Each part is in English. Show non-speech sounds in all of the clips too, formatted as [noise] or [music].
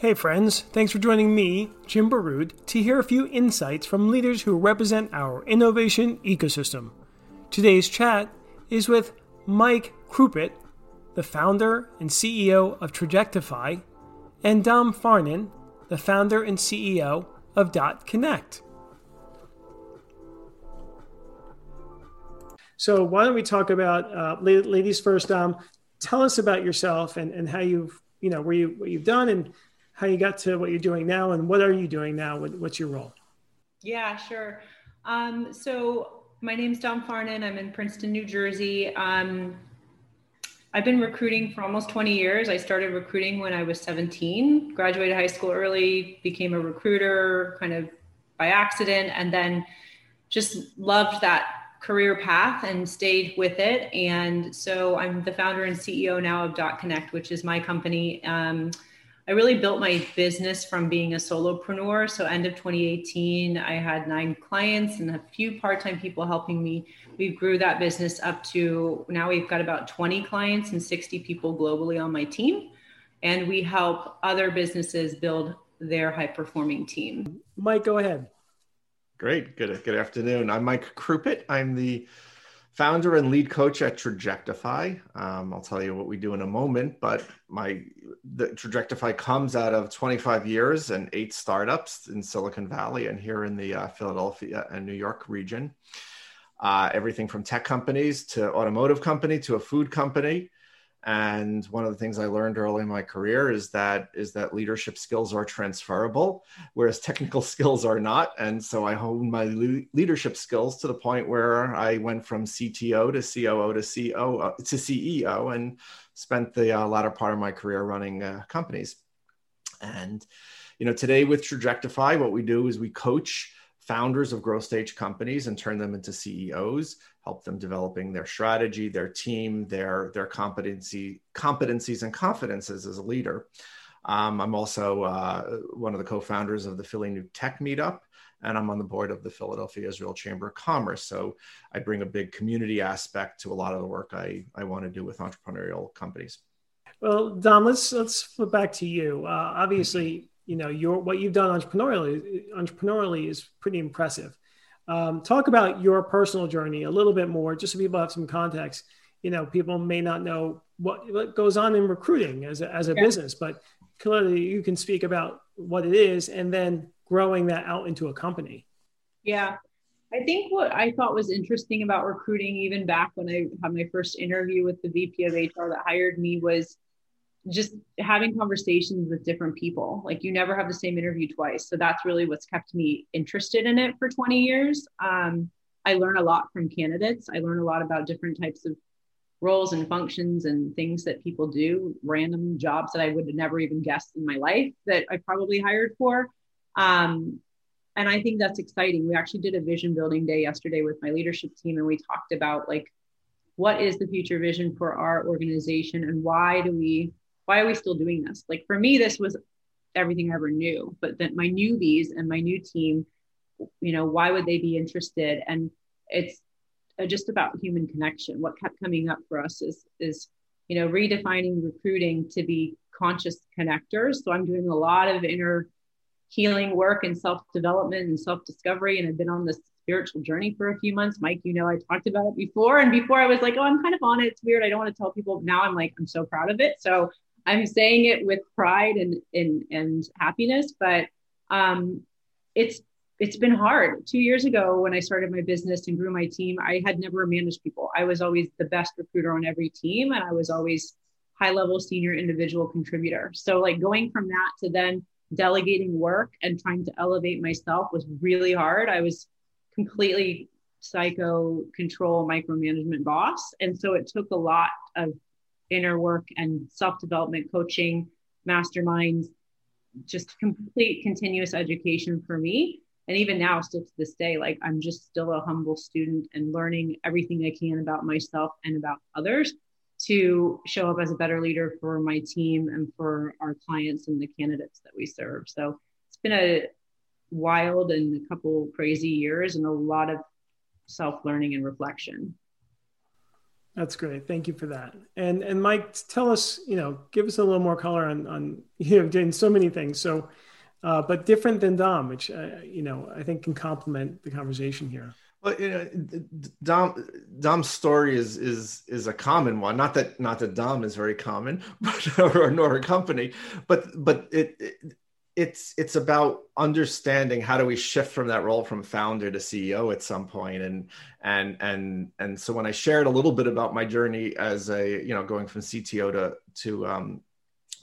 Hey, friends, thanks for joining me, Jim Barrood, to hear a few insights from leaders who represent our innovation ecosystem. Today's chat is with Mike Krupit, the founder and CEO of Trajectify, and Dom Farnan, the founder and CEO of Dot Connect. So, why don't we talk about uh, ladies first? Dom, tell us about yourself and, and how you've you know where you what you've done and how you got to what you're doing now and what are you doing now? What's your role? Yeah, sure. Um, so my name's Dom Farnan. I'm in Princeton, New Jersey. Um, I've been recruiting for almost 20 years. I started recruiting when I was 17, graduated high school early, became a recruiter kind of by accident, and then just loved that career path and stayed with it. And so I'm the founder and CEO now of Dot Connect, which is my company. Um, I really built my business from being a solopreneur. So end of 2018, I had nine clients and a few part-time people helping me. We grew that business up to now we've got about 20 clients and 60 people globally on my team. And we help other businesses build their high performing team. Mike, go ahead. Great. Good, good afternoon. I'm Mike Krupit. I'm the founder and lead coach at Trajectify. Um, I'll tell you what we do in a moment, but my the Trajectify comes out of 25 years and eight startups in Silicon Valley and here in the uh, Philadelphia and New York region. Uh, everything from tech companies to automotive company to a food company. And one of the things I learned early in my career is that is that leadership skills are transferable, whereas technical [laughs] skills are not. And so I honed my le- leadership skills to the point where I went from CTO to COO to uh, to CEO, and spent the uh, latter part of my career running uh, companies. And you know, today with Trajectify, what we do is we coach founders of growth stage companies and turn them into CEOs, help them developing their strategy, their team, their their competency, competencies and confidences as a leader. Um, I'm also uh, one of the co-founders of the Philly New Tech Meetup, and I'm on the board of the Philadelphia Israel Chamber of Commerce. So I bring a big community aspect to a lot of the work I, I want to do with entrepreneurial companies. Well, Dom, let's let's flip back to you. Uh, obviously, you know your what you've done entrepreneurially entrepreneurially is pretty impressive. Um, talk about your personal journey a little bit more, just so people have some context. You know, people may not know what, what goes on in recruiting as a, as a yeah. business, but clearly you can speak about what it is and then growing that out into a company. Yeah. I think what I thought was interesting about recruiting, even back when I had my first interview with the VP of HR that hired me, was just having conversations with different people. Like you never have the same interview twice. So that's really what's kept me interested in it for 20 years. Um, I learn a lot from candidates. I learn a lot about different types of roles and functions and things that people do, random jobs that I would have never even guessed in my life that I probably hired for. Um, and I think that's exciting. We actually did a vision building day yesterday with my leadership team, and we talked about like, what is the future vision for our organization and why do we why are we still doing this? Like for me, this was everything I ever knew. But then my newbies and my new team, you know, why would they be interested? And it's uh, just about human connection. What kept coming up for us is is you know redefining recruiting to be conscious connectors. So I'm doing a lot of inner healing work and self development and self discovery, and I've been on this spiritual journey for a few months. Mike, you know, I talked about it before, and before I was like, oh, I'm kind of on it. It's weird. I don't want to tell people. Now I'm like, I'm so proud of it. So I'm saying it with pride and and, and happiness, but um, it's it's been hard. Two years ago, when I started my business and grew my team, I had never managed people. I was always the best recruiter on every team, and I was always high level senior individual contributor. So, like going from that to then delegating work and trying to elevate myself was really hard. I was completely psycho control micromanagement boss. And so it took a lot of inner work and self development coaching, masterminds, just complete continuous education for me. And even now, still to this day, like I'm just still a humble student and learning everything I can about myself and about others to show up as a better leader for my team and for our clients and the candidates that we serve. So it's been a wild and a couple crazy years and a lot of self learning and reflection. That's great. Thank you for that. And and Mike, tell us, you know, give us a little more color on on [laughs] you know doing so many things. So, uh, but different than Dom, which uh, you know I think can complement the conversation here. Well, you know, Dom Dom's story is is is a common one. Not that not that Dom is very common, [laughs] but or nor a company, but but it, it it's it's about understanding how do we shift from that role from founder to CEO at some point. And and and and so when I shared a little bit about my journey as a you know going from CTO to to um,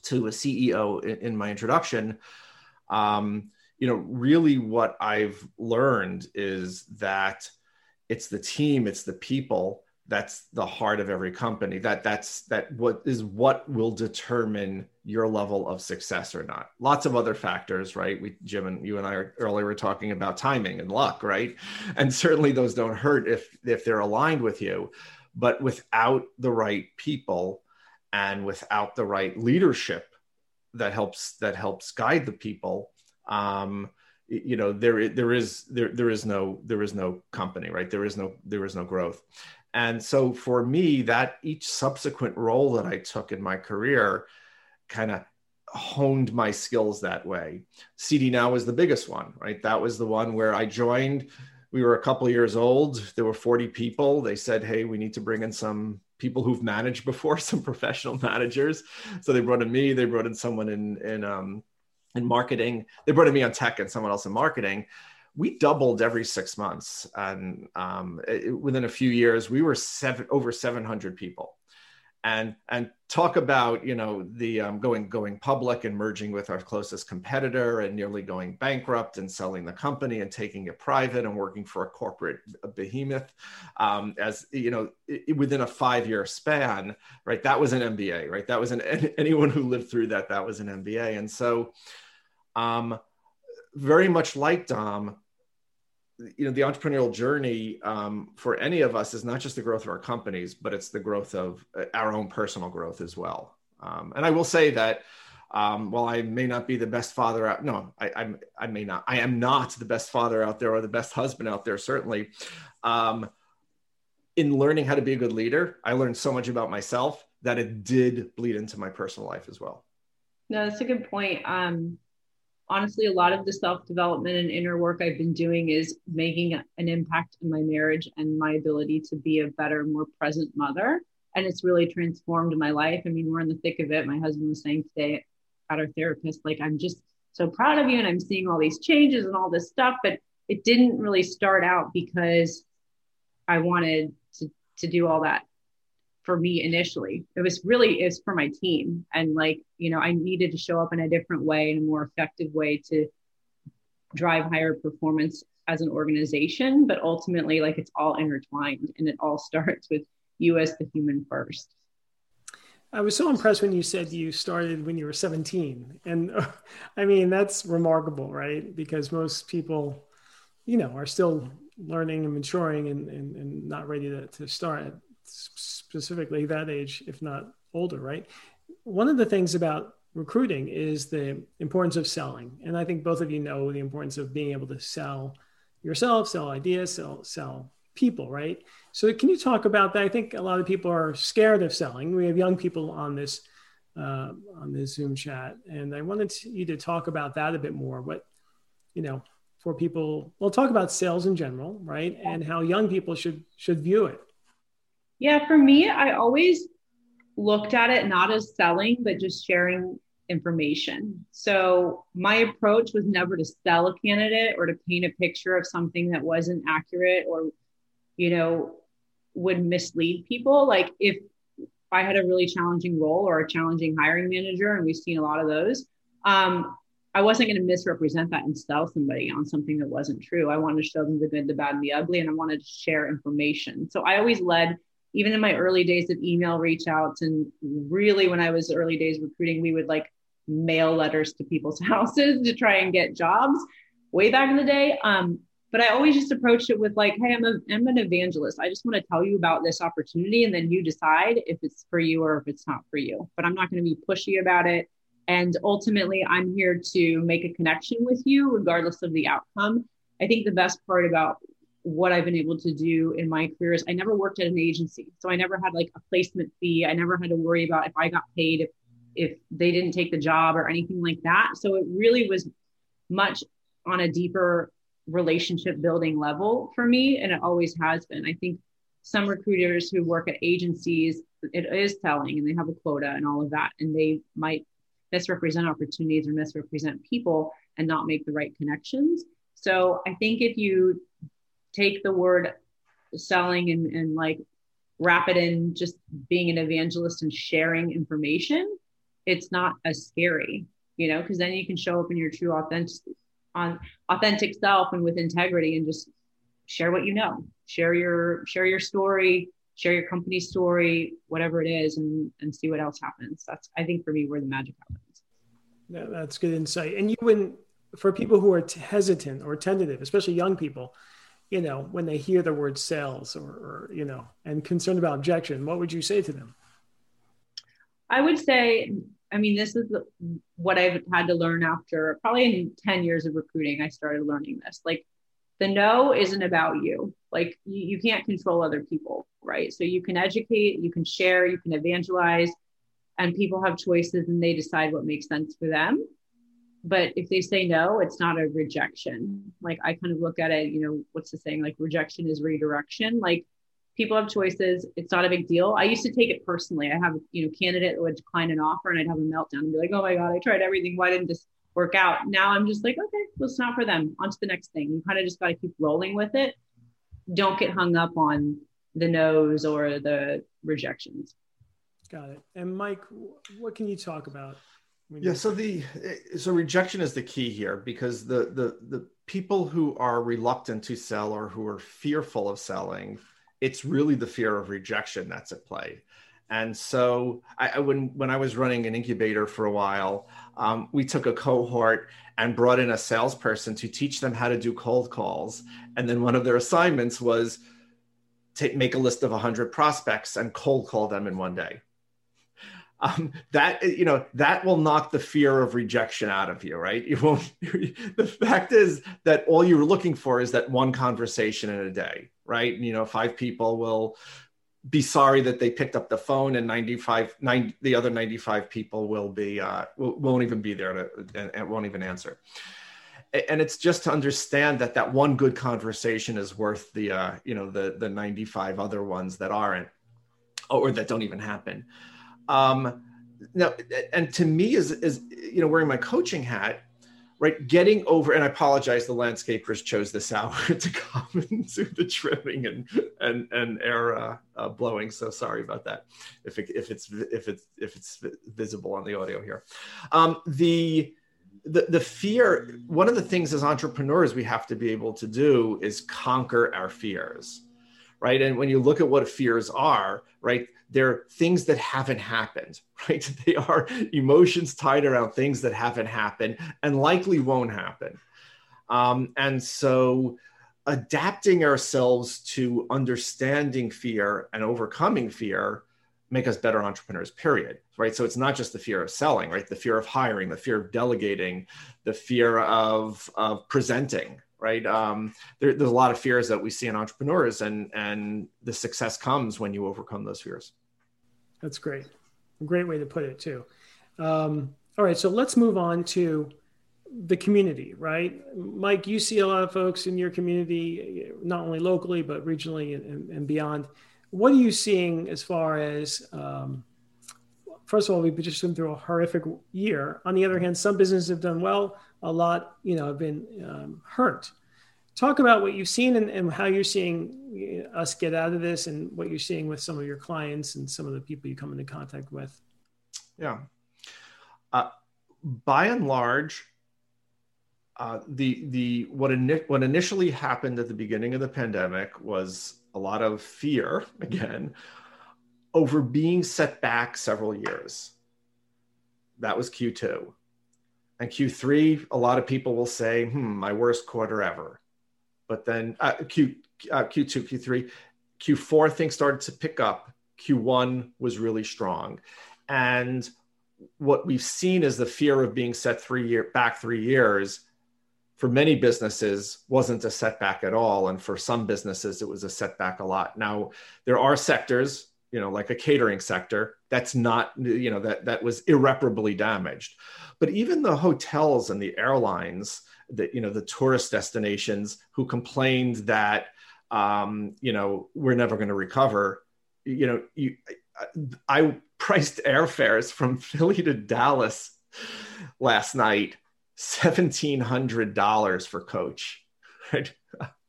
to a CEO in, in my introduction um, you know really what I've learned is that it's the team it's the people that's the heart of every company that that's that what is what will determine your level of success or not. Lots of other factors right? We jim and you and i earlier were talking about timing and luck right? And certainly those don't hurt if if they're aligned with you but without the right people and without the right leadership that helps that helps guide the people um, you know there there is there there is no there is no company right? There is no there is no growth and so for me, that each subsequent role that I took in my career kind of honed my skills that way. CDnow was the biggest one, right? That was the one where I joined. We were a couple years old. There were 40 people. They said, hey, we need to bring in some people who've managed before, [laughs] some professional managers. So they brought in me, they brought in someone in, in, um, in marketing. They brought in me on tech and someone else in marketing we doubled every six months. And um, it, within a few years we were seven over 700 people. And and talk about you know the um, going going public and merging with our closest competitor and nearly going bankrupt and selling the company and taking it private and working for a corporate behemoth um, as you know it, within a five year span right? That was an mba right? That was an anyone who lived through that that was an mba and so um, very much like dom you know the entrepreneurial journey um, for any of us is not just the growth of our companies but it's the growth of uh, our own personal growth as well. Um, and i will say that um, while i may not be the best father out no I, I'm, I may not i am not the best father out there or the best husband out there certainly. Um, in learning how to be a good leader i learned so much about myself that it did bleed into my personal life as well. No that's a good point. Um, honestly, a lot of the self development and inner work I've been doing is making an impact in my marriage and my ability to be a better, more present mother. And it's really transformed my life. I mean, we're in the thick of it. My husband was saying today at our therapist, like, I'm just so proud of you and I'm seeing all these changes and all this stuff. But it didn't really start out because I wanted to, to do all that for me initially. It was really is for my team. And like, you know, I needed to show up in a different way, in a more effective way to drive higher performance as an organization. But ultimately, like it's all intertwined and it all [laughs] starts with you as the human first. I was so impressed when you said you started when you were 17. And [laughs] I mean, that's remarkable, right? Because most people, you know, are still learning and maturing and, and, and not ready to, to start specifically that age, if not older, right? One of the things about recruiting is the importance of selling. And I think both of you know the importance of being able to sell yourself, sell ideas, sell, sell people, right? So can you talk about that? I think a lot of people are scared of selling. We have young people on this uh, on this Zoom chat, and I wanted you to talk about that a bit more. What you know for people, we'll talk about sales in general, right, and how young people should should view it. Yeah, for me, I always looked at it not as selling, but just sharing information. So my approach was never to sell a candidate or to paint a picture of something that wasn't accurate or, you know, would mislead people. Like if I had a really challenging role or a challenging hiring manager, and we've seen a lot of those, um, I wasn't going to misrepresent that and sell somebody on something that wasn't true. I wanted to show them the good, the bad, and the ugly, and I wanted to share information. So I always led even in my early days of email reach outs and really when I was early days recruiting, we would like mail letters to people's [laughs] houses to try and get jobs way back in the day. Um, but I always just approached it with like, hey, I'm, a, I'm an evangelist. I just want to tell you about this opportunity and then you decide if it's for you or if it's not for you. But I'm not going to be pushy about it. And ultimately, I'm here to make a connection with you, regardless of the outcome. I think the best part about what I've been able to do in my career is I never worked at an agency. So I never had like a placement fee. I never had to worry about if I got paid, if, if they didn't take the job or anything like that. So it really was much on a deeper relationship building level for me. And it always has been. I think some recruiters who work at agencies, it is telling and they have a quota and all of that. And they might misrepresent opportunities or misrepresent people and not make the right connections. So I think if you take the word selling and, and like wrap it in just being an evangelist and sharing information, it's not as scary, you know, because then you can show up in your true authentic on authentic self and with integrity and just share what you know share your share your story share your company story whatever it is and and see what else happens. That's i think for me where the magic happens. Yeah, that's good insight. And you when for people who are t- hesitant or tentative especially young people you know when they hear the word sales or, or you know and concerned about objection what would you say to them i would say I mean, this is what I've had to learn after probably in 10 years of recruiting. I started learning this. Like, the no isn't about you. Like, you, you can't control other people, right? So, you can educate, you can share, you can evangelize, and people have choices and they decide what makes sense for them. But if they say no, it's not a rejection. Like, I kind of look at it, you know, what's the saying? Like, rejection is redirection. Like, people have choices. It's not a big deal. I used to take it personally. I have, you know, candidate would decline an offer and I'd have a meltdown and be like, oh my God, I tried everything. Why didn't this work out? Now I'm just like, okay, well, it's not for them. On to the next thing. You kind of just got to keep rolling with it. Don't get hung up on the no's or the rejections. Got it. And Mike, what can you talk about? Yeah, so the so rejection is the key here because the the the people who are reluctant to sell or who are fearful of selling it's really the fear of rejection that's at play. And so, I, when when I was running an incubator for a while, um, we took a cohort and brought in a salesperson to teach them how to do cold calls. And then one of their assignments was to make a list of 100 prospects and cold call them in one day. Um, that you know that will knock the fear of rejection out of you, right? You won't. [laughs] the fact is that all you're looking for is that one conversation in a day right? You know, five people will be sorry that they picked up the phone and 95 90, the other 95 people will be uh, won't even be there to, and, and won't even answer and it's just to understand that that one good conversation is worth the uh, you know the the 95 other ones that aren't or that don't even happen um now and to me is is you know wearing my coaching hat right getting over and i apologize the landscapers chose this hour [laughs] to come [laughs] and do the trimming and and and air uh, uh, blowing so sorry about that. If it, if it's if it's if it's visible on the audio here. Um, the the, the fear one of the things as entrepreneurs we have to be able to do is conquer our fears right and when you look at what fears are right they're things that haven't happened, [laughs] right? They are emotions tied around things that haven't happened and likely won't happen. Um, and so, adapting ourselves to understanding fear and overcoming fear make us better entrepreneurs period right so it's not just the fear of selling right the fear of hiring the fear of delegating the fear of of presenting right? Um, there, there's a lot of fears that we see in entrepreneurs and and the success comes when you overcome those fears. That's great. Great way to put it too. Um, all right so let's move on to the community right? Mike you see a lot of folks in your community not only locally but regionally and, and beyond. What are you seeing as far as um, first of all we've just been through a horrific year. On the other hand some businesses have done well a lot, you know, have been um, hurt. Talk about what you've seen and, and, how you're seeing us get out of this, and what you're seeing with some of your clients and some of the people you come into contact with. Yeah, uh, by and large, uh, the the what ini- what initially happened at the beginning of the pandemic was a lot of fear [laughs] again over being set back several years. That was Q2. And Q3, a lot of people will say, hmm, my worst quarter ever. But then uh, Q, uh, Q2, Q3, Q4, things started to pick up. Q1 was really strong. And what we've seen is the fear of being set three year back three years for many businesses wasn't a setback at all and for some businesses it was a setback a lot now there are sectors you know like a catering sector that's not you know that that was irreparably damaged. But even the hotels and the airlines that you know the tourist destinations who complained that um, you know we're never going to recover you know you I priced airfares from [laughs] Philly to Dallas last night $1700 for coach right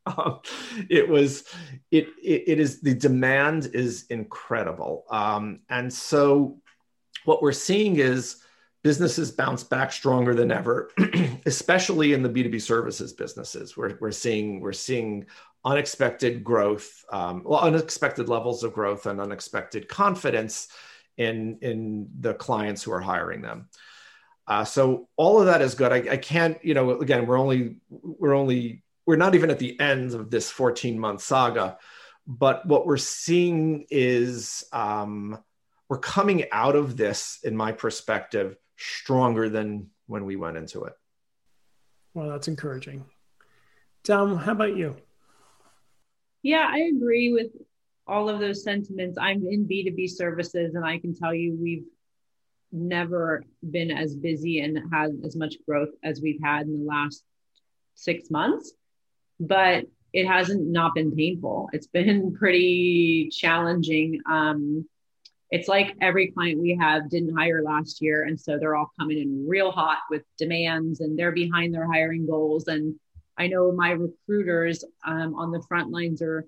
um, it was it, it, it is the demand is incredible. Um, and so what we're seeing is businesses bounce back stronger than ever [clears throat] especially in the b2b services businesses. We're, we're seeing we're seeing unexpected growth um, well unexpected levels of growth and unexpected confidence in in the clients who are hiring them. Uh, so all of that is good. I, I, can't, you know, again, we're only, we're only, we're not even at the end of this 14 month saga, but what we're seeing is um, we're coming out of this, in my perspective, stronger than when we went into it. Well, that's encouraging. Dom, how about you? Yeah, I agree with all of those sentiments. I'm in B2B services, and I can tell you we've never been as busy and had as much growth as we've had in the last six months, but it hasn't not been painful. It's been [laughs] pretty challenging. Um, it's like every client we have didn't hire last year, and so they're all coming in real hot with demands, and they're behind their hiring goals. And I know my recruiters um, on the front lines are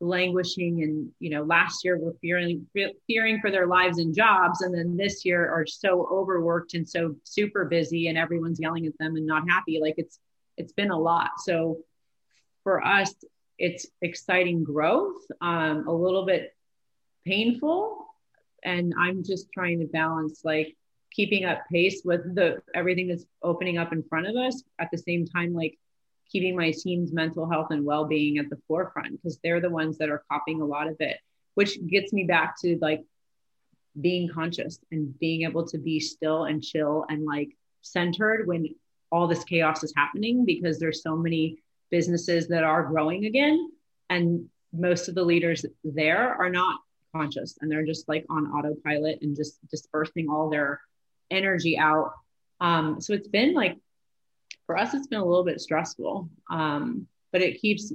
languishing and you know last year were fearing fearing for their lives and jobs and then this year are so overworked and so super busy and everyone's yelling at them and not happy like it's it's been a lot. So for us it's exciting growth um, a little bit painful and i'm just trying to balance like keeping up pace with the everything that's opening up in front of us at the same time like keeping my team's mental health and well-being at the forefront because they're the ones that are copying a lot of it which gets me back to like being conscious and being able to be still and chill and like centered when all this chaos is happening because there's so many businesses that are growing again and most of the leaders there are not conscious and they're just like on autopilot and just dispersing all their energy out. Um, so it's been like for us it's been a little bit stressful um, but it keeps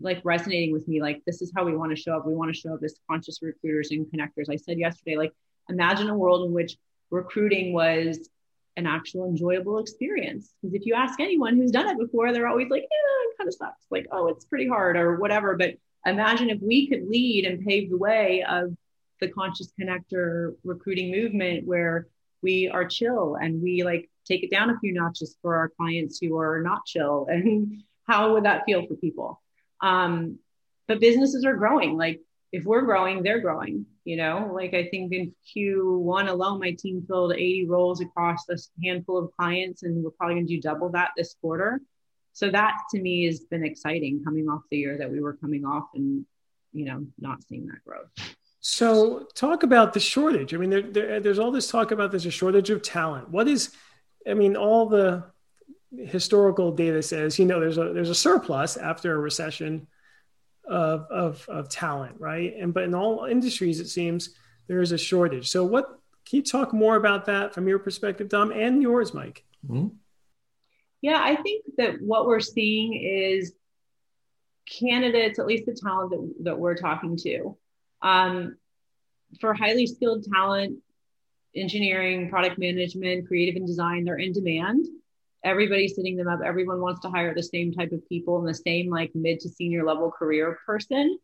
like resonating with me like this is how we want to show up. We want to show up as conscious recruiters and connectors. I said yesterday like imagine a world in which recruiting was an actual enjoyable experience. Because if you ask anyone who's done it before they're always like yeah it kind of sucks. Like oh it's pretty hard or whatever. But imagine if we could lead and pave the way of the conscious connector recruiting movement where we are chill and we like take it down a few notches for our clients who are not chill. [laughs] And how would that feel for people? Um, but businesses are growing. Like if we're growing they're growing you know like i think in q1 alone my team filled 80 roles across this handful of clients and we're probably going to do double that this quarter. So that to me has been exciting coming off the year that we were coming off and you know not seeing that growth. So talk about the shortage. I mean there, there, there's all this talk about there's a shortage of talent. What is I mean, all the historical data says, you know, there's a there's a surplus after a recession of of, of talent, right? And but in all industries, it seems there is a shortage. So, what can you talk more about that from your perspective, Dom, and yours, Mike? Mm-hmm. Yeah, I think that what we're seeing is candidates, at least the talent that, that we're talking to, um, for highly skilled talent, engineering, product management, creative and design, they're in demand. Everybody's sitting them up. Everyone wants to hire the same type of people and the same like mid to senior level career person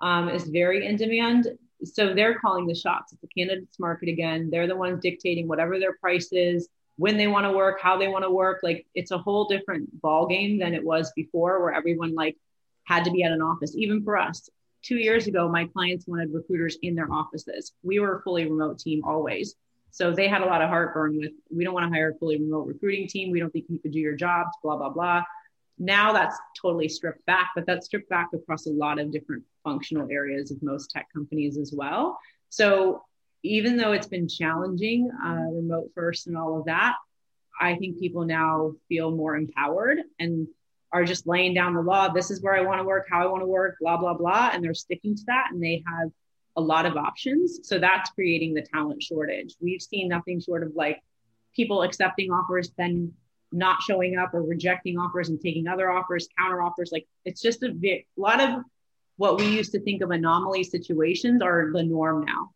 um, is very in demand. So they're calling the shots. It's the candidates market again. They're the ones dictating whatever their price is, when they want to work, how they want to work. Like it's a whole different ball game than it was before, where everyone like had to be at an office. Even for us, two years ago, my clients wanted recruiters in their offices. We were a fully remote team always. So they had a lot of heartburn with, we don't want to hire a fully remote recruiting team. We don't think you could do your jobs, blah, blah, blah. Now that's totally stripped back, but that's stripped back across a lot of different functional areas of most tech companies as well. So even though it's been challenging, uh, remote first and all of that, I think people now feel more empowered and are just laying down the law. This is where I want to work, how I want to work, blah, blah, blah. And they're sticking to that and they have a lot of options. So that's creating the talent shortage. We've seen nothing short of like people accepting offers, then not showing up or rejecting offers and taking other offers, counter offers. Like it's just a, a lot of what we used to think of anomaly situations are the norm now.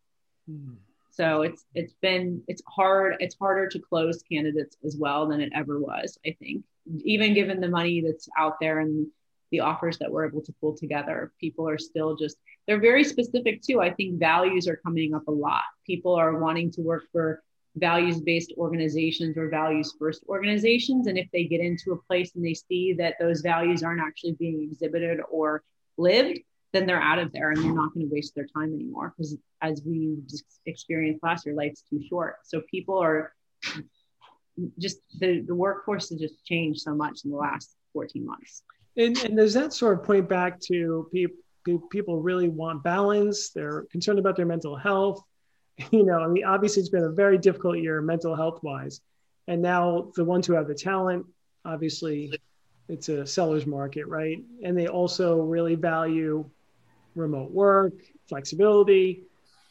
Hmm. So it's it's been it's hard it's harder to close candidates as well than it ever was. I think even given the money that's out there and the offers that we're able to pull together, people are still just they're very specific too. I think values are coming up a lot. People are wanting to work for values based organizations or values first organizations. And if they get into a place and they see that those values aren't actually being exhibited or lived, then they're out of there and they're not going to waste their time anymore because as we experienced last year life's too short so people are just the, the workforce has just changed so much in the last 14 months and, and does that sort of point back to people people really want balance they're concerned about their mental health [laughs] you know i mean obviously it's been a very difficult year mental health wise and now the ones who have the talent obviously it's a seller's market right and they also really value remote work, flexibility,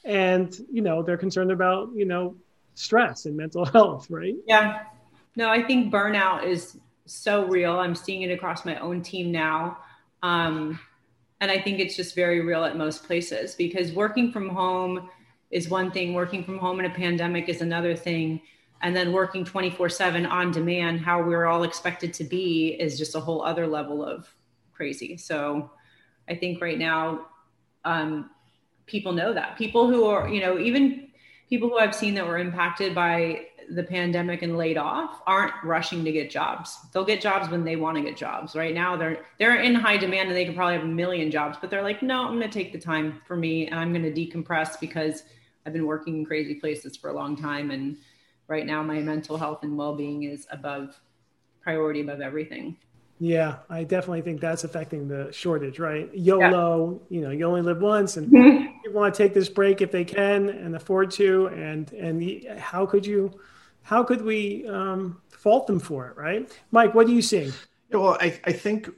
and you know they're concerned about you know stress and mental [laughs] health, right? Yeah. No, I think burnout is so real. I'm seeing it across my own team now. Um, and I think it's just very real at most places because working from home is one thing, working from home in a pandemic is another thing. And then working 24 7 on demand, how we're all expected to be, is just a whole other level of crazy. So I think right now um, people know that people who are you know even people who i've seen that were impacted by the pandemic and laid off aren't rushing to get jobs they'll get jobs when they want to get jobs right now they're they're in high demand and they can probably have a million jobs but they're like no i'm going to take the time for me and i'm going to decompress because i've been working in crazy places for a long time and right now my mental health and well-being is above priority above everything yeah, I definitely think that's affecting the shortage, right? YOLO, yeah. you know, you only live once, and [laughs] people want to take this break if they can and afford to, and and how could you, how could we um, fault them for it, right? Mike, what are you seeing? Yeah, well, I I think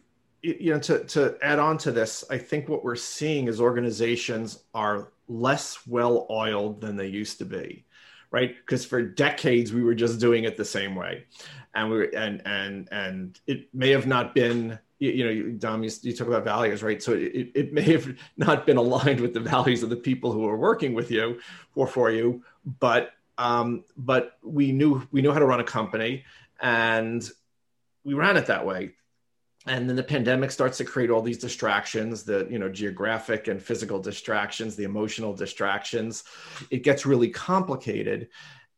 you know to to add on to this, I think what we're seeing is organizations are less well oiled than they used to be right because for decades we were just doing it the same way and we were, and and and it may have not been you know dom you, you talk about values right so it, it may have not been aligned with the values of the people who are working with you or for you but um but we knew we knew how to run a company and we ran it that way. And then the pandemic starts to create all these distractions the you know geographic and physical distractions the emotional distractions. It gets really complicated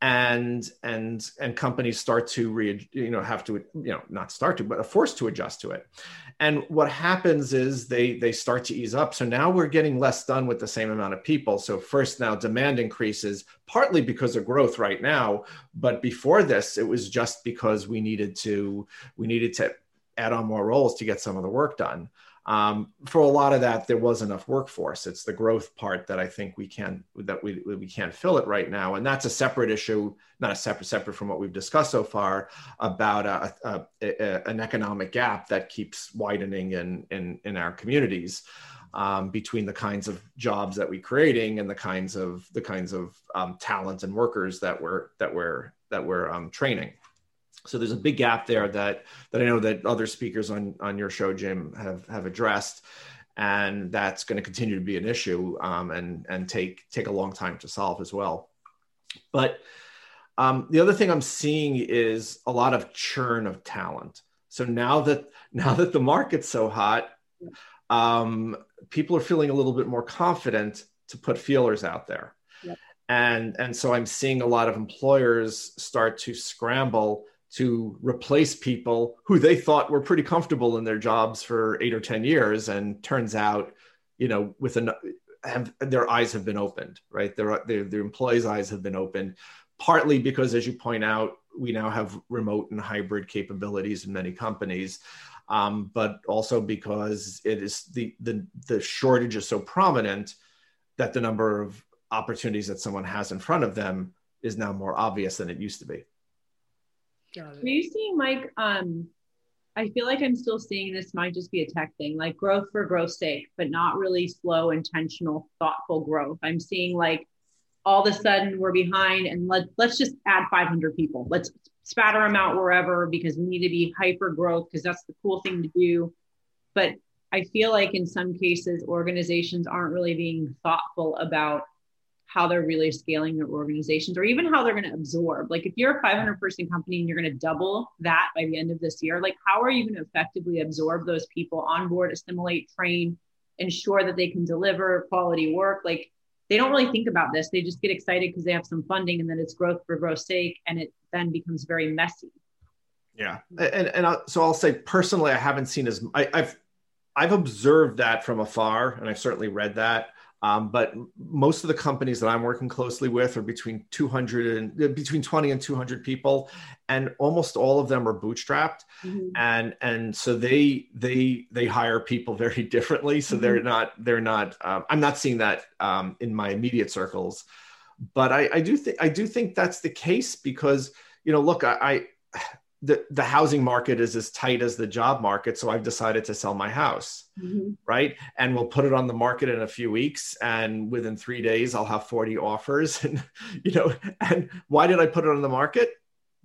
and and and companies start to re, you know have to you know not start to but are forced to adjust to it. And what happens is they they start to ease up. So now we're getting less done with the same amount of people. So first now demand increases partly because of growth right now but before this it was just because we needed to we needed to add on more roles to get some of the work done. Um, for a lot of that, there was enough workforce. It's the growth part that I think we can that we we can't fill it right now, and that's a separate issue, not a separate separate from what we've discussed so far about a, a, a, an economic gap that keeps widening in in, in our communities. Um, between the kinds of jobs that we're creating and the kinds of the kinds of um, talent and workers that we're that we're that we're um, training. So there's a big gap there that that I know that other speakers on on your show, Jim, have have addressed, and that's going to continue to be an issue um, and and take take a long time to solve as well. But um, the other thing I'm seeing is a lot of churn of talent. So now that [laughs] now that the market's so hot, um, people are feeling a little bit more confident to put feelers out there. Yep. And and so I'm seeing a lot of employers start to scramble to replace people who they thought were pretty comfortable in their jobs for eight or 10 years. And turns out, you know, with an, have, their eyes have been opened, right? Their, their, their employees' eyes have been opened, partly because, as you point out, we now have remote and hybrid capabilities in many companies. Um, but also because it is the, the the shortage is so prominent that the number of opportunities that someone has in front of them is now more obvious than it used to be. Are you seeing Mike? Um, I feel like I'm still seeing this might just be a tech thing, like growth for growth's sake, but not really slow, intentional, thoughtful growth. I'm seeing like all of a sudden we're behind and let, let's just add 500 people. Let's spatter them out wherever because we need to be hyper growth because that's the cool thing to do. But I feel like in some cases, organizations aren't really being thoughtful about how they're really scaling their organizations or even how they're going to absorb. Like if you're a 500 person company and you're going to double that by the end of this year, like how are you going to effectively absorb those people, onboard, assimilate, train, ensure that they can deliver quality work? Like they don't really think about this. They just get excited because they have some funding and then it's growth for growth's sake and it then becomes very messy. Yeah. And, and I'll, so I'll say personally, I haven't seen as I, I've, I've observed that from afar and I've certainly read that. Um, but most of the companies that I'm working closely with are between 200 and uh, between 20 and 200 people, and almost all of them are bootstrapped, mm-hmm. and and so they they they hire people [laughs] very differently. So mm-hmm. they're not they're not. Um, I'm not seeing that um, in my immediate circles, but I, I do think I do think that's the case because you know look I, I the, the housing market is as tight as the job market so i've decided to sell my house mm-hmm. right? And we'll put it on the market in a few weeks and within three days i'll have 40 offers [laughs] and you know and why did i put it on the market?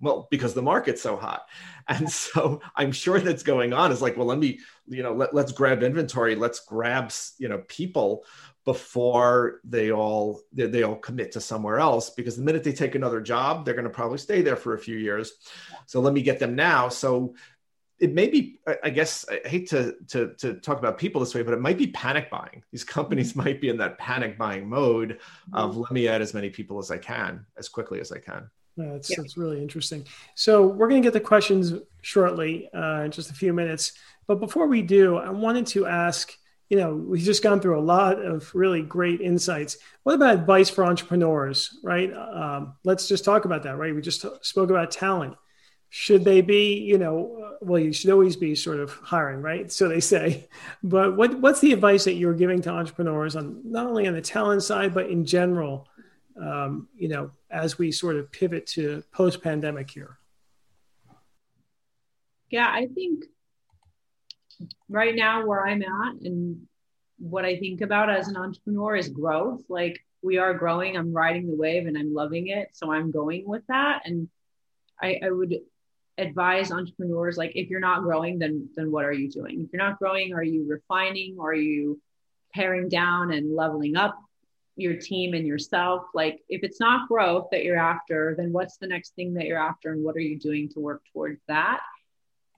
Well because the market's so hot. And so i'm sure that's going on. Is like well let me you know let, let's grab inventory. Let's grab you know people before they all they, they, all commit to somewhere else because the minute they take another job they're going to probably stay there for a few years so let me get them now so it may be i guess i hate to, to to talk about people this way but it might be panic buying these companies mm-hmm. might be in that panic buying mode of mm-hmm. let me add as many people as i can as quickly as i can that's, yeah. that's really interesting so we're going to get the questions shortly uh, in just a few minutes but before we do i wanted to ask you know, we've just gone through a lot of really great insights. What about advice for entrepreneurs, right? Um, let's just talk about that, right? We just t- spoke about talent. Should they be, you know, well, you should always be sort of hiring, right? So they say. But what, what's the advice that you're giving to entrepreneurs on not only on the talent side, but in general, um, you know, as we sort of pivot to post pandemic here? Yeah, I think right now where I'm at and what I think about as an entrepreneur is growth. Like we are growing, I'm riding the wave and I'm loving it. So I'm going with that. And I, I would advise entrepreneurs like if you're not growing, then then what are you doing? If you're not growing, are you refining? Are you paring down and leveling up your team and yourself? Like if it's not growth that you're after, then what's the next thing that you're after and what are you doing to work towards that?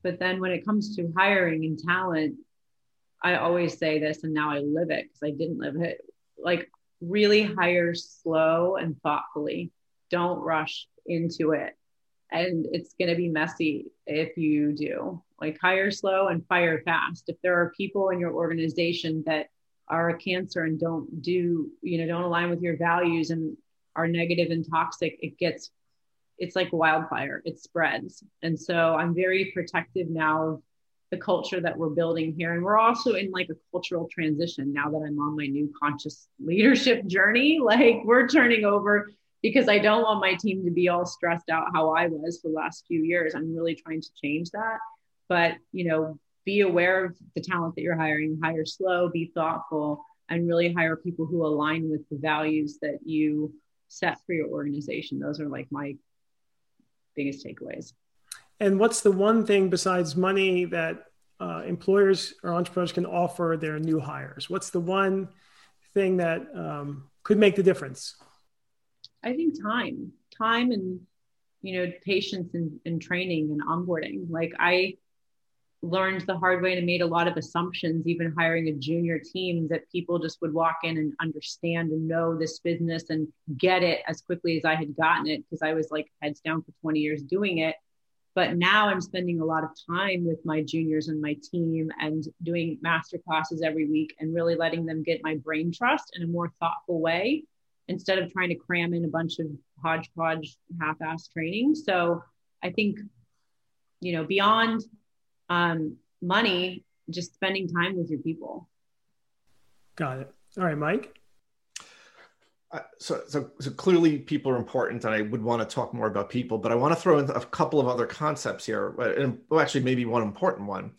But then when it comes to hiring and talent, I always say this and now I live it because I didn't live it. Like, really hire slow and thoughtfully. Don't rush into it. And it's going to be messy if you do. Like, hire slow and fire fast. If there are people in your organization that are a cancer and don't do, you know, don't align with your values and are negative and toxic, it gets it's like wildfire it spreads. And so i'm very protective now of the culture that we're building here. And we're also in like a cultural transition now that i'm on my new conscious leadership journey. [laughs] Like we're turning over because i don't want my team to be all stressed out how i was for the last few years. I'm really trying to change that. But you know be aware of the talent that you're hiring. Hire slow be thoughtful and really hire people who align with the values that you set for your organization. Those are like my biggest takeaways. And what's the one thing besides money that uh, employers or entrepreneurs can offer their new hires? What's the one thing that um, could make the difference? I think time, time, and you know, patience and, and training and onboarding. Like I learned the hard way and made a lot of assumptions, even hiring a junior team, that people just would walk in and understand and know this business and get it as quickly as I had gotten it because I was like heads down for 20 years doing it. But now I'm spending a lot of time with my juniors and my team and doing master classes every week and really letting them get my brain trust in a more thoughtful way instead of trying to cram in a bunch of hodgepodge half-ass training. So I think, you know, beyond um, money, just spending time with your people. Got it. All right, Mike. so, so, so clearly people are important and I would want to talk more about people, but I want to throw in a couple of other concepts here. And well, actually maybe one important one.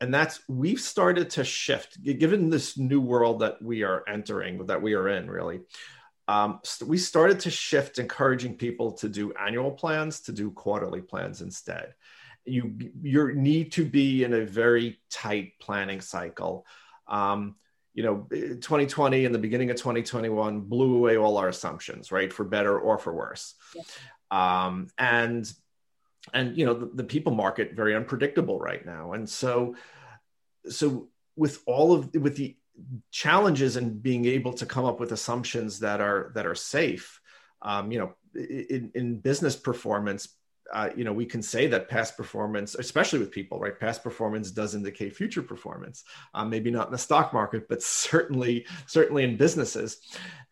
And that's we've started to shift given this new world that we are entering, that we are in really. Um, we started to shift encouraging people to do annual plans to do quarterly plans instead. You, you need to be in a very tight planning cycle. Um, you know 2020 and the beginning of 2021 blew away all our assumptions right for better or for worse yeah. um, and and you know the, the, people market very unpredictable right now and so so with all of with the challenges in being able to come up with assumptions that are that are safe. Um, you know in, in business performance uh, you know, we can say that past performance, especially with people, right? Past performance does indicate future performance. Um, maybe not in the stock market, but certainly, certainly in businesses.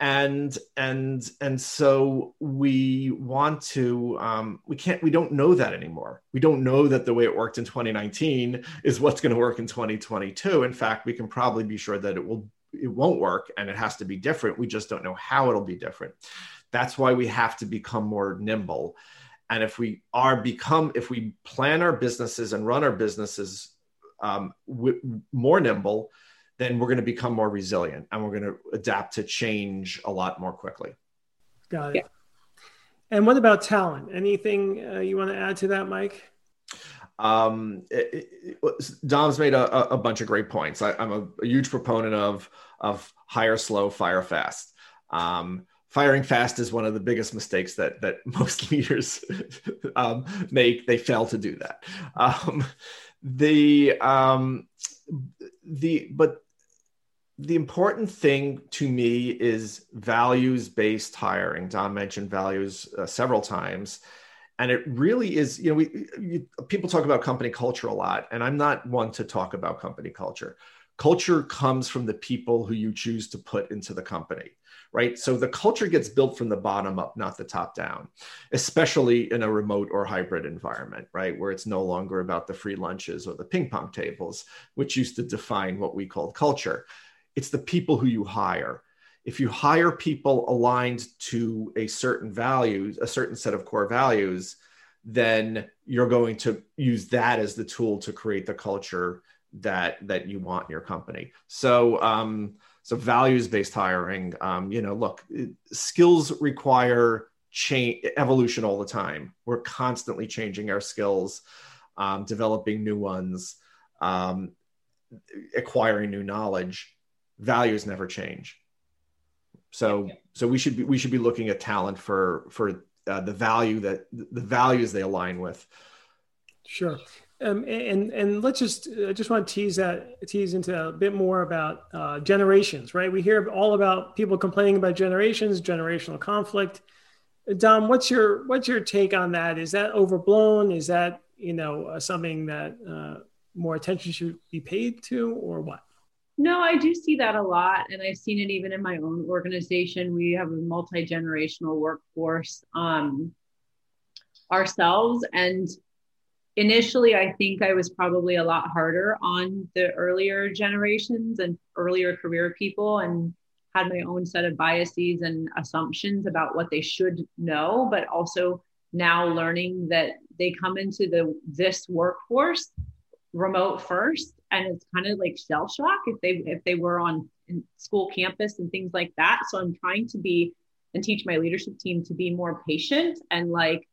And and and so we want to. Um, we can't. We don't know that anymore. We don't know that the way it worked in 2019 is what's going to work in 2022. In fact, we can probably be sure that it will. It won't work, and it has to be different. We just don't know how it'll be different. That's why we have to become more nimble and if we are become if we plan our businesses and run our businesses um, w- more nimble then we're going to become more resilient and we're going to adapt to change a lot more quickly got it yeah. and what about talent anything uh, you want to add to that mike um, it, it, Dom's made a, a, bunch of great points. I, am a, a, huge proponent of of hire slow, fire fast. Um, firing fast is one of the biggest mistakes that that [laughs] most leaders um, make. They fail to do that. Um, the um, the but the important thing to me is values based hiring. Dom mentioned values uh, several times. And it really is, you know, we you, people talk about company culture a lot, and I'm not one to talk about company culture. Culture comes from the people who you choose to put into the company right? So the culture gets built from the bottom up, not the top down, especially in a remote or hybrid environment, right? Where it's no longer about the free lunches or the ping pong tables, which used to define what we called culture. It's the people who you hire. If you hire people aligned to a certain values, a certain set of core values, then you're going to use that as the tool to create the culture that that you want in your company. So um, so values based hiring, um, you know, look, skills require change evolution all the time. We're constantly changing our skills, um, developing new ones, um, acquiring new knowledge. Values never change. So, so we should be we should be looking at talent for for uh, the value that the values they align with. Sure. Um, and and let's just I just want to tease that tease into a bit more about uh, generations, right? We hear all about people complaining about generations, generational conflict. Dom, what's your what's your take on that? Is that overblown? Is that you know uh, something that uh, more attention should be paid to, or what? No, I do see that a lot, and I've seen it even in my own organization. We have a multi generational workforce um, ourselves, and initially i think i was probably a lot harder on the earlier generations and earlier career people and had my own set of biases and assumptions about what they should know but also now learning that they come into the this workforce remote first and it's kind of like shell shock if they if they were on school campus and things like that. So i'm trying to be and teach my leadership team to be more patient and like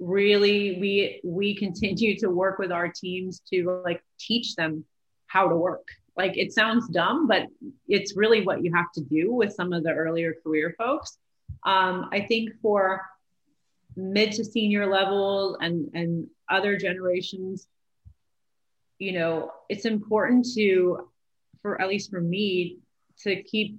really we we continue to work with our teams to like teach them how to work. Like it sounds dumb but it's really what you have to do with some of the earlier career folks. Um, i think for mid to senior level and and other generations you know it's important to for at least for me to keep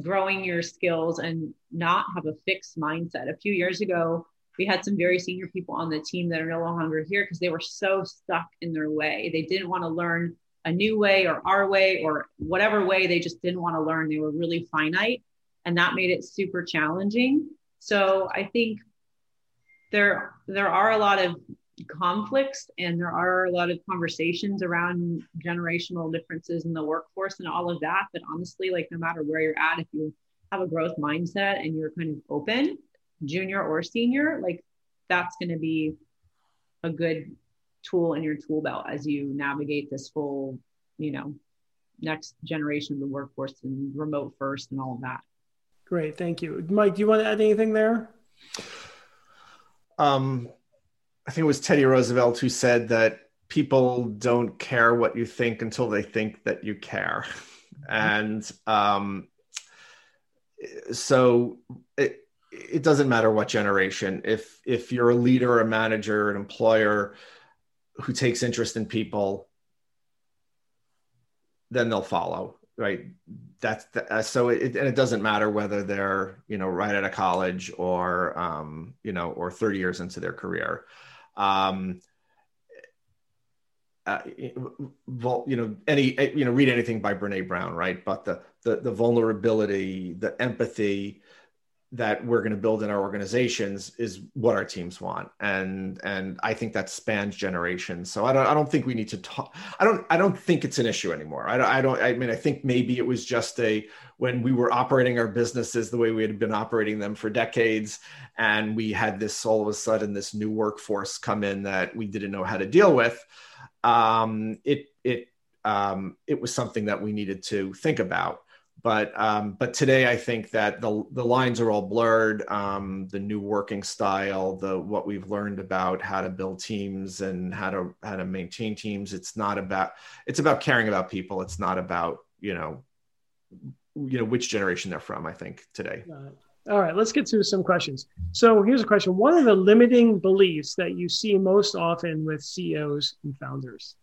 growing your skills and not have a fixed mindset. A few years ago we had some very senior people on the team that are no longer here because they were so stuck in their way. They didn't want to learn a new way or our way or whatever way they just didn't want to learn. They were really finite and that made it super challenging. So I think there there are a lot of conflicts and there are a lot of conversations around generational differences in the workforce and all of that but honestly like no matter where you're at if you have a growth mindset and you're kind of open, junior or senior, like that's going to be a good tool in your tool belt as you navigate this whole, you know, next generation of the workforce and remote first and all of that. Great, thank you, Mike. Do you want to add anything there? Um, I think it was Teddy Roosevelt who said that people don't care what you think until they think that you care, and um, so it it doesn't matter what generation. If if you're a leader, a manager, an employer who takes interest in people, then they'll follow right? That's the, uh, so it and it doesn't matter whether they're you know right out of college or um, you know or 30 years into their career. Um, uh, you know any you know read anything by Brené Brown right? But the the, the vulnerability the empathy that we're going to build in our organizations is what our teams want. And and i think that spans generations. So i don't i don't think we need to talk i don't i don't think it's an issue anymore. I don't i don't i mean i think maybe it was just a when we were operating our businesses the way we had been operating them for decades and we had this all of a sudden this new workforce come in that we didn't know how to deal with um it it um it was something that we needed to think about but um, but today I think that the the lines are all blurred. Um, the new working style, the what we've learned about how to build teams and how to how to maintain teams. It's not about it's about caring about people. It's not about you know you know which generation they're from. I think today. All right, let's get to some questions. So here's a question: What are the limiting beliefs that you see most often with CEOs and founders?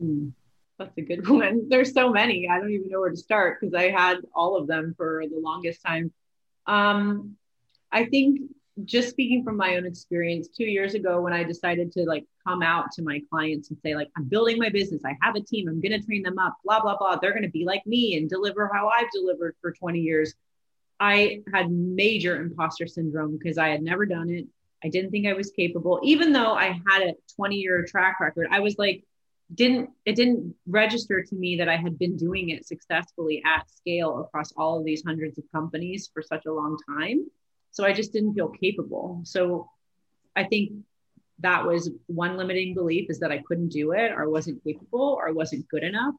Hmm. That's a good [laughs] one. There's so many. I don't even know where to start because I had all of them for the longest time. Um, I think just speaking from my own experience, two years ago when I decided to like come out to my clients and say like I'm building my business, I have a team, I'm going to train them up, blah blah blah. They're going to be like me and deliver how I've delivered for 20 years. I had major imposter syndrome because I had never done it. I didn't think I was capable, even though I had a 20 year track record. I was like, didn't it didn't register to me that I had been doing it successfully at scale across all of these hundreds of companies for such a long time. So I just didn't feel capable. So I think that was one limiting belief is that I couldn't do it or wasn't capable or wasn't good enough.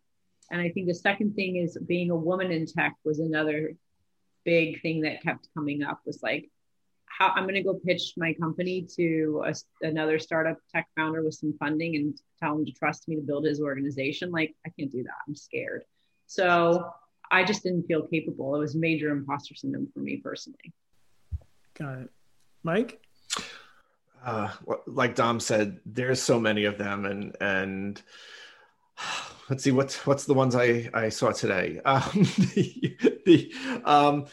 And I think the second thing is being a woman in tech was another big thing that kept coming up was like how I'm going to go pitch my company to a, another startup tech founder with some funding and tell him to trust me to build his organization. Like, I can't do that. I'm scared. So I just didn't feel capable. It was major imposter syndrome for me personally. Got it. Mike? Uh, like Dom said, there's so many of them, and and [sighs] let's see what's what's the ones I I saw today. [laughs] Um, the, the um,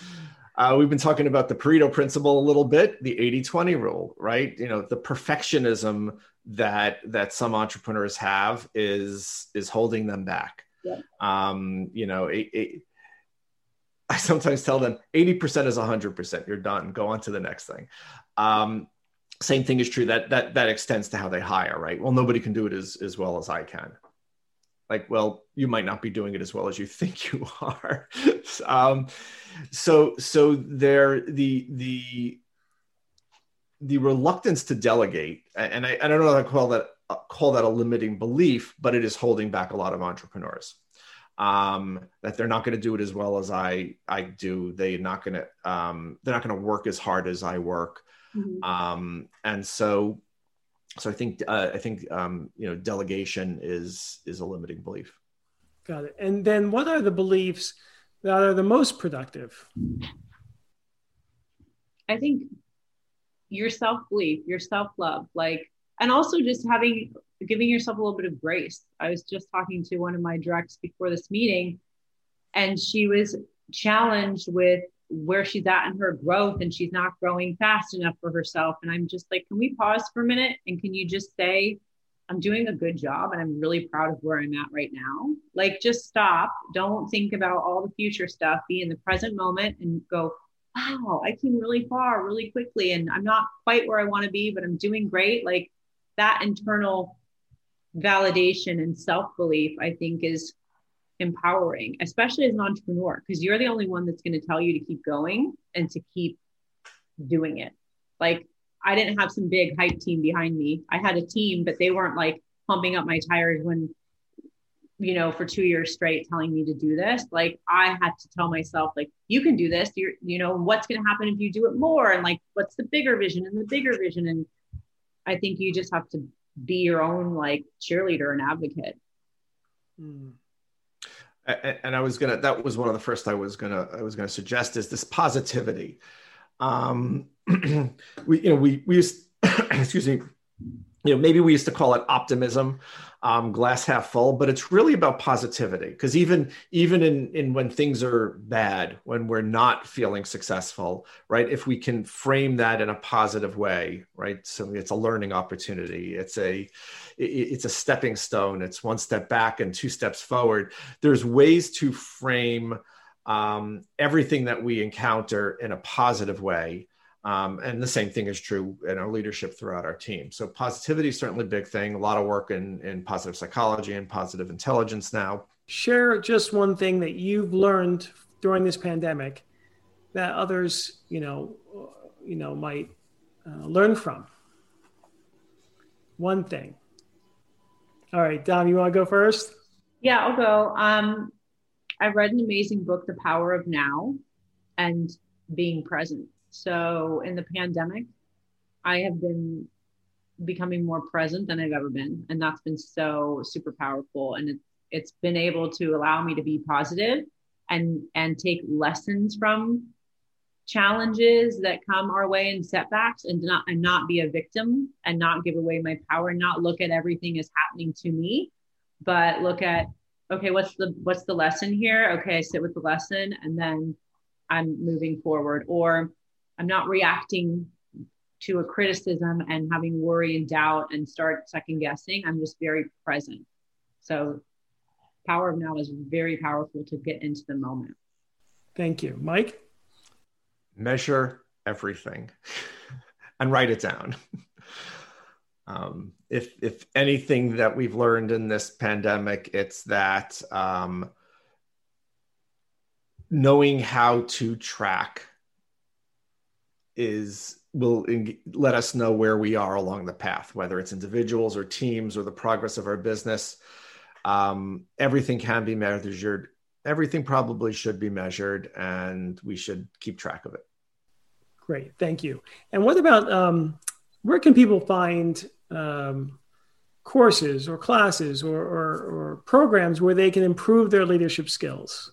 uh, we've been talking about the Pareto principle a little bit, the 80-20 rule, right? You know, the perfectionism that that some entrepreneurs have is is holding them back. Yeah. Um, you know, it, it, I sometimes tell them 80% is 100%. You're done. Go on to the next thing. Um, same thing is true that that that extends to how they hire, right? Well, nobody can do it as as well as I can like well you might not be doing it as well as you think [laughs] you are um, so so there the the the reluctance to delegate and I, I don't know how to call that call that a limiting belief but it is holding back a lot of entrepreneurs um, that they're not going to do it as well as I I do. They're not going to um, they're not going to work as hard as I work, mm-hmm. um, and so so I think uh, I think um, you know delegation is is a limiting belief. Got it. And then what are the beliefs that are the most productive? I think your self belief, your self love, like, and also just having giving yourself a little bit of grace. I was just talking to one of my directs before this meeting, and she was challenged with where she's at in her growth and she's not growing fast enough for herself. And I'm just like, can we pause for a minute? And can you just say, I'm doing a good job and I'm really proud of where I'm at right now? Like, just stop. Don't think about all the future stuff. Be in the present moment and go, wow, I came really far really quickly. And I'm not quite where I want to be, but I'm doing great. Like, that internal validation and self belief, I think, is empowering, especially as an entrepreneur, because you're the only one that's going to tell you to keep going and to keep doing it. Like I didn't have some big hype team behind me. I had a team, but they weren't like pumping up my tires when, you know, for two years straight telling me to do this. Like I had to tell myself, like, you can do this. You're, you know, what's going to happen if you do it more? And like, what's the bigger vision and the bigger vision? And I think you just have to be your own like cheerleader and advocate. Mm. And I was gonna. That was one of the first I was gonna. I was gonna suggest is this positivity. Um, [clears throat] we, you know, we we used. [coughs] excuse me you know maybe we used to call it optimism um, glass half full but it's really about positivity because even even in in when things are bad when we're not feeling successful right if we can frame that in a positive way right so it's a learning opportunity. It's a it's a stepping stone. It's one step back and two steps forward. There's ways to frame um, everything that we encounter in a positive way um, and the same thing is true in our leadership throughout our team. So positivity is certainly a big thing. A lot of work in, in positive psychology and positive intelligence now. Share just one thing that you've learned during this pandemic that others, you know, you know, might uh, learn from. One thing. All right, Dom, you want to go first? Yeah, I'll go. Um, I read an amazing book, The Power of Now, and being present so in the pandemic, I have been becoming more present than I've ever been. And that's been so super powerful. And it, it's been able to allow me to be positive and and take lessons from challenges that come our way and setbacks and not and not be a victim and not give away my power and not look at everything as happening to me but look at okay what's the what's the lesson here okay I sit with the lesson and then i'm moving forward or I'm not reacting to a criticism and having worry and doubt and start second guessing. I'm just very present. So, power of now is very powerful to get into the moment. Thank you. Mike? Measure everything [laughs] and write it down. [laughs] Um, if if anything that we've learned in this pandemic, it's that um, knowing how to track is will in, let us know where we are along the path, whether it's individuals or teams or the progress of our business. Um, everything can be measured. Everything probably should be measured, and we should keep track of it. Great, thank you. And what about um, where can people find um, courses or classes or, or, or programs where they can improve their leadership skills?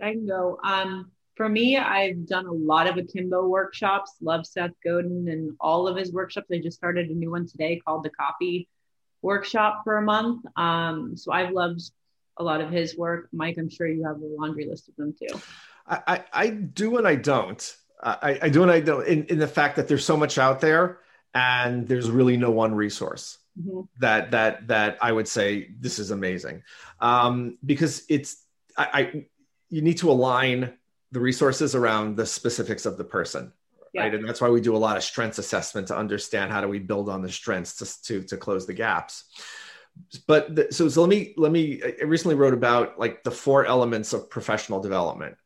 I can go. Um, for me, I've done a lot of akimbo workshops. Love Seth Godin and all of his workshops. I just started a new one today called the Copy Workshop for a month. Um, so I've loved a lot of his work. Mike, I'm sure you have a laundry list of them too. I, I, I do and I don't. I, I do and I don't. In, in the fact that there's so much out there, and there's really no one resource. Mm-hmm. that that that I would say this is amazing um, because it's I, I you need to align the resources around the specifics of the person yeah. right? And that's why we do a lot of strengths assessment to understand how do we build on the strengths to, to, to close the gaps. But the, so, so let me let me i recently wrote about like the four elements of professional development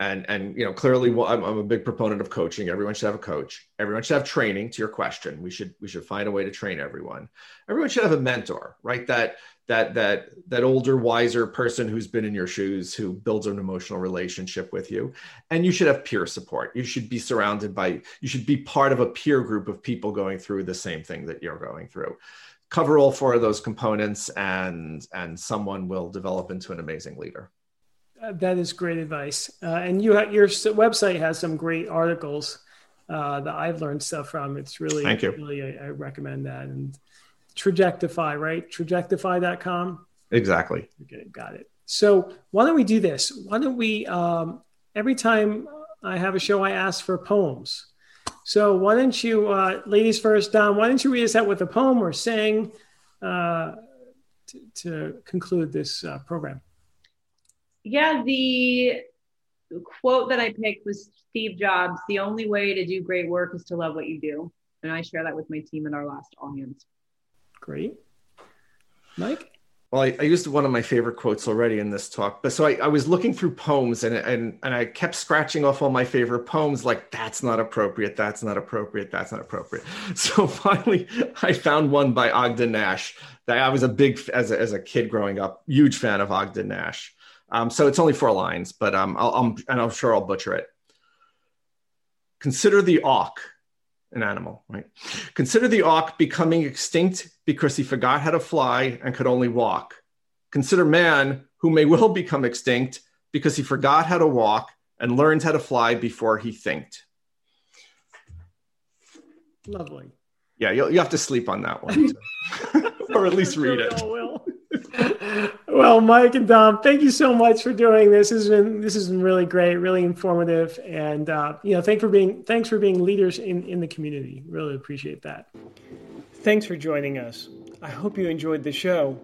and and you know clearly well, I'm, I'm, a big proponent of coaching. Everyone should have a coach. Everyone should have training to your question. We should we should find a way to train everyone. Everyone should have a mentor right? That that that that older wiser person who's been in your shoes who builds an emotional relationship with you. And you should have peer support. You should be surrounded by you should be part of a peer group of people going through the same thing that you're going through. Cover all four of those components and and someone will develop into an amazing leader that is great advice. Uh, and you your website has some great articles uh, that I've learned stuff from. It's really, Thank you. really, I, I recommend that. And Trajectify, right? Trajectify.com. Exactly. Okay, got it. So why don't we do this? Why don't we, um, every time I have a show, I ask for poems. So why don't you, uh, ladies first, Dom, why don't you read us out with a poem or sing uh, to, to conclude this uh, program? Yeah, the quote that I picked was Steve Jobs the only way to do great work is to love what you do. And I share that with my team in our last All Hands. Great. Mike? well, I, I, used one of my favorite quotes already in this talk, but so I, I, was looking through poems and, and and I kept scratching off all my favorite poems, like that's not appropriate, that's not appropriate, that's not appropriate. [laughs] So finally, I found one by Ogden Nash that I was a big as a, as a kid growing up, huge fan of Ogden Nash. Um, so it's only four lines, but um, I'll, I'm and I'm sure I'll butcher it. Consider the auk, an animal, right? Consider the auk becoming extinct because he forgot how to fly and could only walk. Consider man, who may well become extinct because he forgot how to walk and learned how to fly before he thinked. Lovely. Yeah, you'll, you have to sleep on that one, [laughs] or at least read it well, Mike and Dom, thank you so much for doing this. This has been this has been really great, really informative, and uh, you know, thanks for being thanks for being leaders in in the community. Really appreciate that. Thanks for joining us. I hope you enjoyed the show.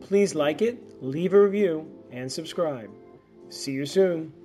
Please like it, leave a review, and subscribe. See you soon.